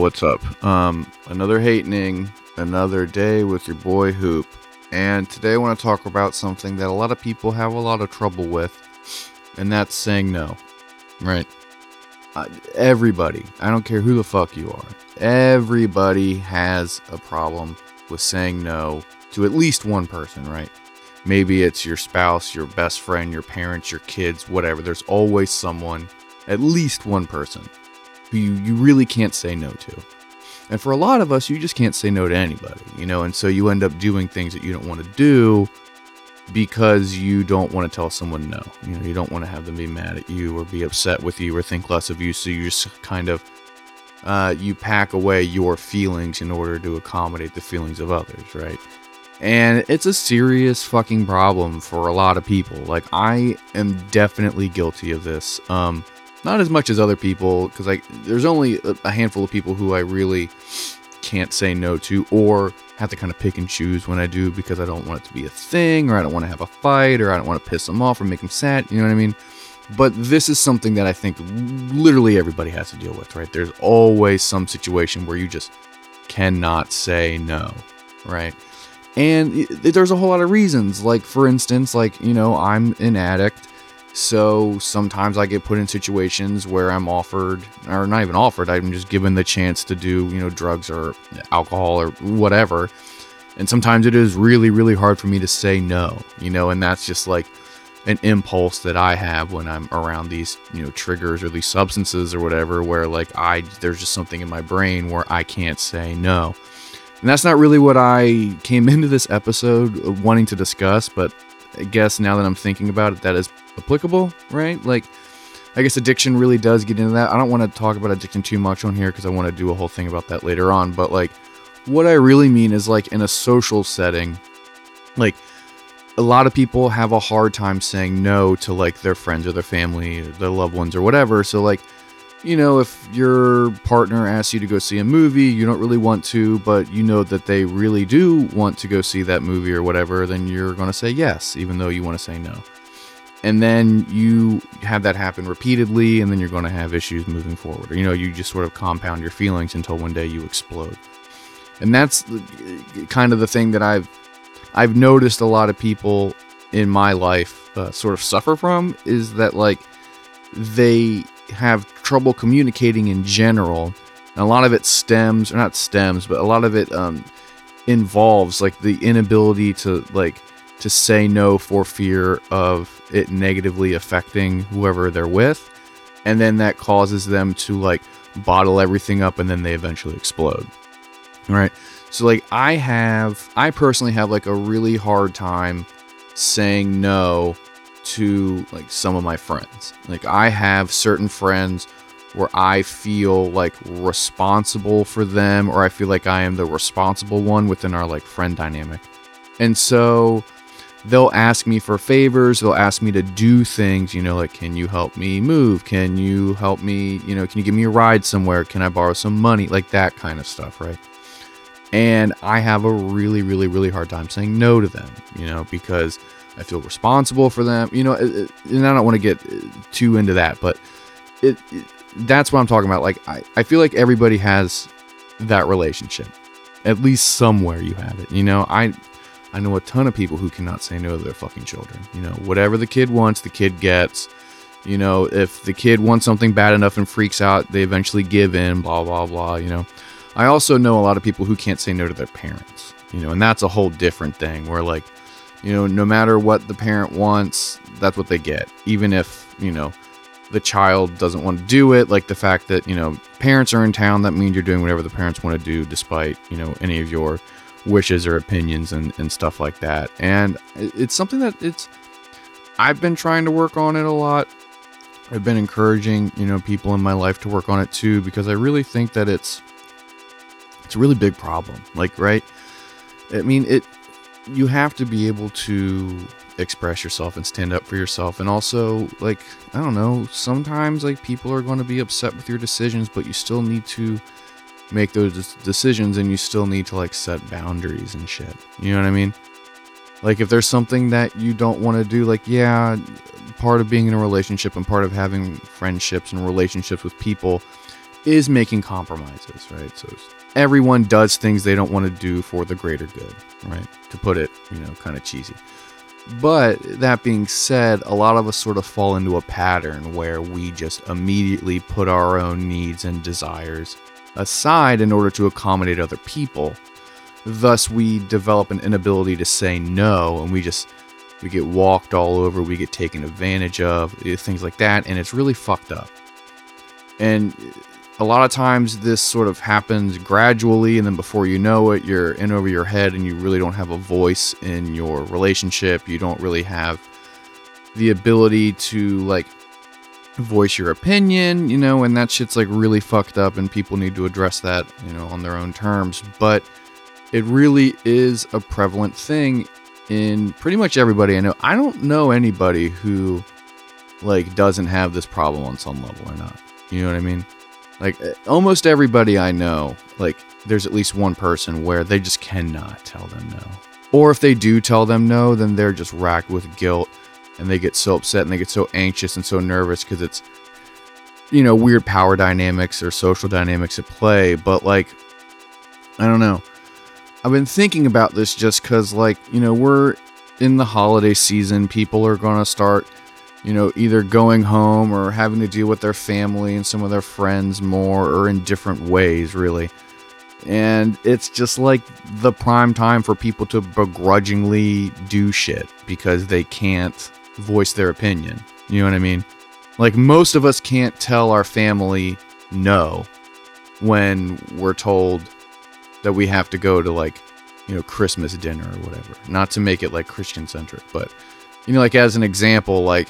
What's up? Um, another hatening, another day with your boy Hoop, and today I want to talk about something that a lot of people have a lot of trouble with, and that's saying no. Right? Uh, everybody, I don't care who the fuck you are, everybody has a problem with saying no to at least one person, right? Maybe it's your spouse, your best friend, your parents, your kids, whatever. There's always someone, at least one person, who you, you really can't say no to. And for a lot of us, you just can't say no to anybody, you know, and so you end up doing things that you don't want to do because you don't want to tell someone no. You know, you don't want to have them be mad at you or be upset with you or think less of you. So you just kind of uh, you pack away your feelings in order to accommodate the feelings of others, right? And it's a serious fucking problem for a lot of people. Like I am definitely guilty of this. Um, not as much as other people, because like there's only a handful of people who I really can't say no to, or have to kind of pick and choose when I do because I don't want it to be a thing, or I don't want to have a fight, or I don't want to piss them off or make them sad. You know what I mean? But this is something that I think literally everybody has to deal with, right? There's always some situation where you just cannot say no, right? And there's a whole lot of reasons. Like, for instance, like, you know, I'm an addict. So sometimes I get put in situations where I'm offered, or not even offered, I'm just given the chance to do, you know, drugs or alcohol or whatever. And sometimes it is really, really hard for me to say no, you know, and that's just like an impulse that I have when I'm around these, you know, triggers or these substances or whatever, where like I, there's just something in my brain where I can't say no. And that's not really what I came into this episode wanting to discuss, but I guess now that I'm thinking about it, that is applicable, right? Like, I guess addiction really does get into that. I don't want to talk about addiction too much on here because I want to do a whole thing about that later on. But, like, what I really mean is, like, in a social setting, like, a lot of people have a hard time saying no to, like, their friends or their family, or their loved ones or whatever. So, like, you know, if your partner asks you to go see a movie, you don't really want to, but you know that they really do want to go see that movie or whatever, then you're going to say yes, even though you want to say no. And then you have that happen repeatedly, and then you're going to have issues moving forward. Or, you know, you just sort of compound your feelings until one day you explode. And that's kind of the thing that I've I've noticed a lot of people in my life uh, sort of suffer from is that like they have trouble communicating in general. And a lot of it stems, or not stems, but a lot of it um, involves like the inability to like to say no for fear of it negatively affecting whoever they're with, and then that causes them to like bottle everything up, and then they eventually explode. Right. So like I have, I personally have like a really hard time saying no to like some of my friends. Like I have certain friends where I feel like responsible for them or I feel like I am the responsible one within our like friend dynamic. And so they'll ask me for favors, they'll ask me to do things, you know, like can you help me move? Can you help me, you know, can you give me a ride somewhere? Can I borrow some money? Like that kind of stuff, right? And I have a really really really hard time saying no to them, you know, because I feel responsible for them, you know, and I don't want to get uh, too into that, but it, it that's what I'm talking about. Like, I, I feel like everybody has that relationship. At least somewhere you have it. You know, I I know a ton of people who cannot say no to their fucking children. You know, whatever the kid wants, the kid gets. You know, if the kid wants something bad enough and freaks out, they eventually give in, blah, blah, blah. You know, I also know a lot of people who can't say no to their parents, you know, and that's a whole different thing where, like, you know, no matter what the parent wants, that's what they get. Even if, you know, the child doesn't want to do it, like the fact that, you know, parents are in town, that means you're doing whatever the parents want to do despite, you know, any of your wishes or opinions and, and stuff like that. And it's something that it's, I've been trying to work on it a lot. I've been encouraging, you know, people in my life to work on it too, because I really think that it's, it's a really big problem. Like, right? I mean, it, you have to be able to express yourself and stand up for yourself. And also like i don't know sometimes like people are going to be upset with your decisions but you still need to make those decisions and you still need to like set boundaries and shit. You know what i mean? Like if there's something that you don't want to do like yeah part of being in a relationship and part of having friendships and relationships with people is making compromises, right? So everyone does things they don't want to do for the greater good, right? To put it, you know, kind of cheesy. But that being said, a lot of us sort of fall into a pattern where we just immediately put our own needs and desires aside in order to accommodate other people. Thus, we develop an inability to say no, and we just we get walked all over, we get taken advantage of, eh, things like that, and it's really fucked up. And a lot of times this sort of happens gradually and then before you know it you're in over your head and you really don't have a voice in your relationship. You don't really have the ability to like voice your opinion you know and that shit's like really fucked up and people need to address that you know on their own terms. But it really is a prevalent thing in pretty much everybody i know. I don't know anybody who like doesn't have this problem on some level or not. You know what i mean like uh, almost everybody I know, like there's at least one person where they just cannot tell them no. Or if they do tell them no, then they're just racked with guilt and they get so upset and they get so anxious and so nervous because it's you know weird power dynamics or social dynamics at play. But like i don't know. I've been thinking about this just because like you know we're in the holiday season. People are gonna start you know, either going home or having to deal with their family and some of their friends more or in different ways, really. And it's just like the prime time for people to begrudgingly do shit because they can't voice their opinion. You know what I mean? Like, most of us can't tell our family no when we're told that we have to go to, like, you know, Christmas dinner or whatever. Not to make it like Christian centric, but, you know, like, as an example, like,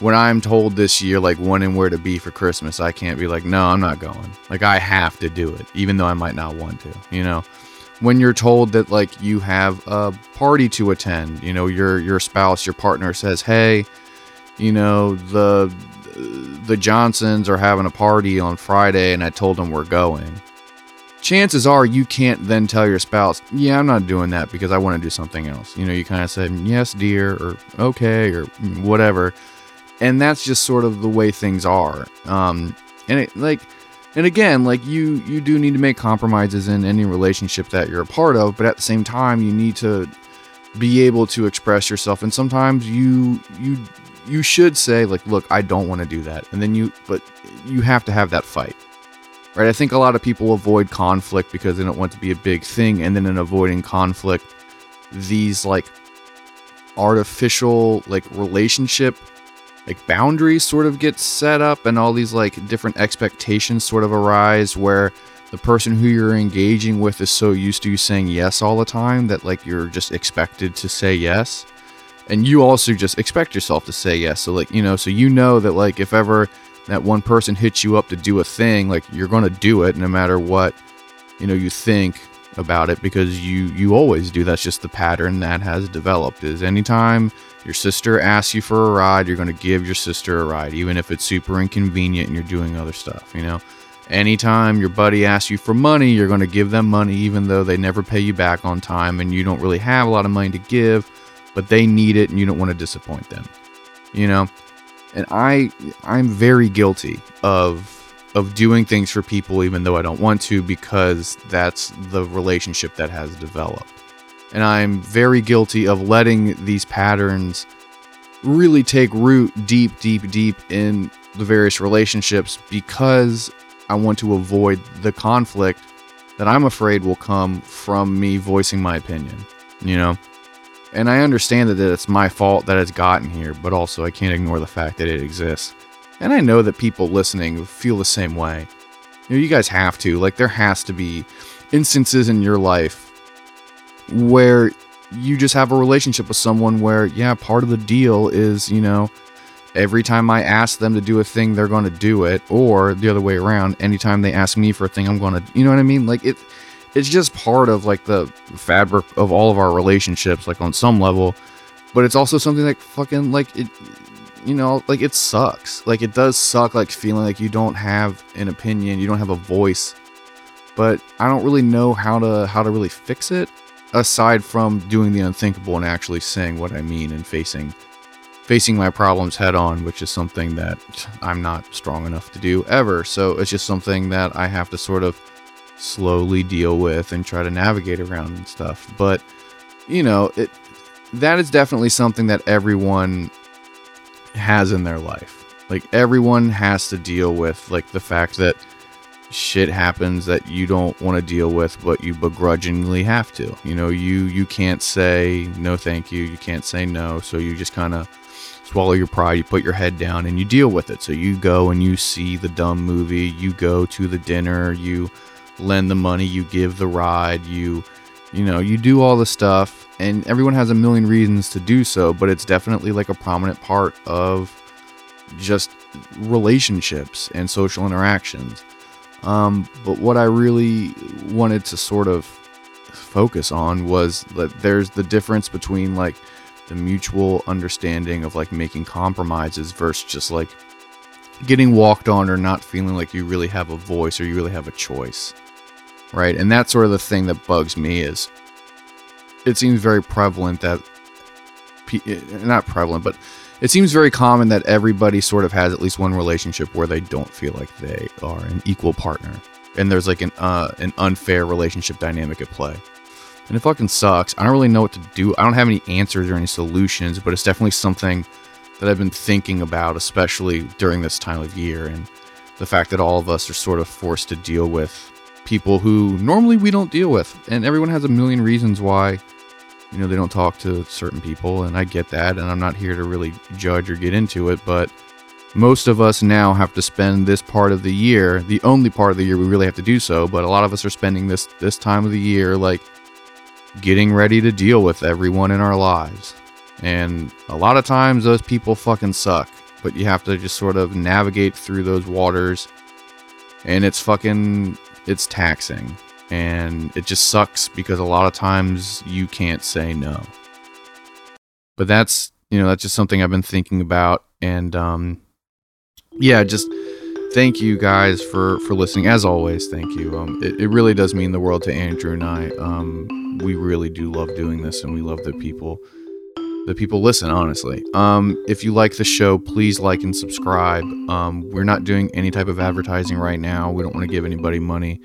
when I'm told this year, like when and where to be for Christmas, I can't be like, no, I'm not going. Like, I have to do it, even though I might not want to, you know? When you're told that, like, you have a party to attend, you know, your, your spouse, your partner says, hey, you know, the, the Johnsons are having a party on Friday and I told them we're going. Chances are you can't then tell your spouse, yeah, I'm not doing that because I want to do something else. You know, you kind of say, yes, dear, or okay, or mm, whatever and that's just sort of the way things are. Um, and it like, and again, like you you do need to make compromises in any relationship that you're a part of, but at the same time, you need to be able to express yourself. And sometimes you you you should say like, look, I don't want to do that, and then you but you have to have that fight. Right, I think a lot of people avoid conflict because they don't want to be a big thing, and then in avoiding conflict, these like artificial like relationship like boundaries sort of get set up and all these like different expectations sort of arise where the person who you're engaging with is so used to you saying yes all the time that like you're just expected to say yes. And you also just expect yourself to say yes. So like you know so you know that like if ever that one person hits you up to do a thing like you're going to do it no matter what you know you think about it because you you always do. That's just the pattern that has developed is anytime your sister asks you for a ride, you're going to give your sister a ride, even if it's super inconvenient and you're doing other stuff, you know? Anytime your buddy asks you for money, you're going to give them money, even though they never pay you back on time and you don't really have a lot of money to give, but they need it and you don't want to disappoint them, you know? And I, I'm very guilty of of doing things for people even though I don't want to because that's the relationship that has developed and I'm very guilty of letting these patterns really take root deep, deep, deep in the various relationships because I want to avoid the conflict that I'm afraid will come from me voicing my opinion, you know? And I understand that it's my fault that it's gotten here, but also I can't ignore the fact that it exists. And I know that people listening feel the same way. You know, you guys have to. Like, there has to be instances in your life where you just have a relationship with someone where, yeah, part of the deal is, you know, every time I ask them to do a thing, they're going to do it, or the other way around, anytime they ask me for a thing, I'm going to, you know what I mean? Like it, it's just part of like the fabric of all of our relationships, like on some level, but it's also something that fucking like it, you know, like it sucks. Like it does suck, like feeling like you don't have an opinion, you don't have a voice, but I don't really know how to how to really fix it aside from doing the unthinkable and actually saying what I mean and facing facing my problems head on, which is something that I'm not strong enough to do ever. So it's just something that I have to sort of slowly deal with and try to navigate around and stuff. But you know, it that is definitely something that everyone has in their life. Like everyone has to deal with like the fact that shit happens that you don't want to deal with but you begrudgingly have to. You know, you you can't say no thank you, you can't say no, so you just kind of swallow your pride, you put your head down and you deal with it. So you go and you see the dumb movie, you go to the dinner, you lend the money, you give the ride, you you know, you do all the stuff and everyone has a million reasons to do so, but it's definitely like a prominent part of just relationships and social interactions. Um, but what I really wanted to sort of focus on was that there's the difference between like the mutual understanding of like making compromises versus just like getting walked on or not feeling like you really have a voice or you really have a choice. Right? And that's sort of the thing that bugs me is it seems very prevalent that not prevalent, but it seems very common that everybody sort of has at least one relationship where they don't feel like they are an equal partner, and there's like an uh, an unfair relationship dynamic at play. And it fucking sucks. I don't really know what to do. I don't have any answers or any solutions, but it's definitely something that I've been thinking about, especially during this time of year, and the fact that all of us are sort of forced to deal with people who normally we don't deal with, and everyone has a million reasons why you know, they don't talk to certain people, and I get that, and I'm not here to really judge or get into it, but most of us now have to spend this part of the year, the only part of the year we really have to do so, but a lot of us are spending this this time of the year like getting ready to deal with everyone in our lives. And a lot of times those people fucking suck, but you have to just sort of navigate through those waters and it's fucking it's taxing and it just sucks because a lot of times you can't say no. But that's, you know, that's just something I've been thinking about and um yeah, just thank you guys for for listening. As always thank you. Um it, it really does mean the world to andrew and i. Um we really do love doing this and we love that people that people listen honestly um if you like the show please like and subscribe um we're not doing any type of advertising right now we don't want to give anybody money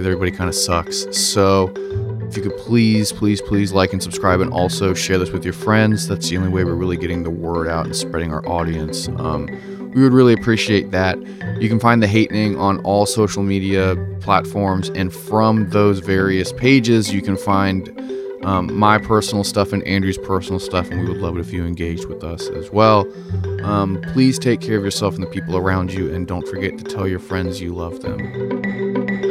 because everybody kind of sucks. So if you could please, please, please like and subscribe and also share this with your friends. That's the only way we're really getting the word out and spreading our audience. Um, we would really appreciate that. You can find the Hatening on all social media platforms, and from those various pages, you can find um, my personal stuff and Andrew's personal stuff, and we would love it if you engaged with us as well. Um, please take care of yourself and the people around you, and don't forget to tell your friends you love them.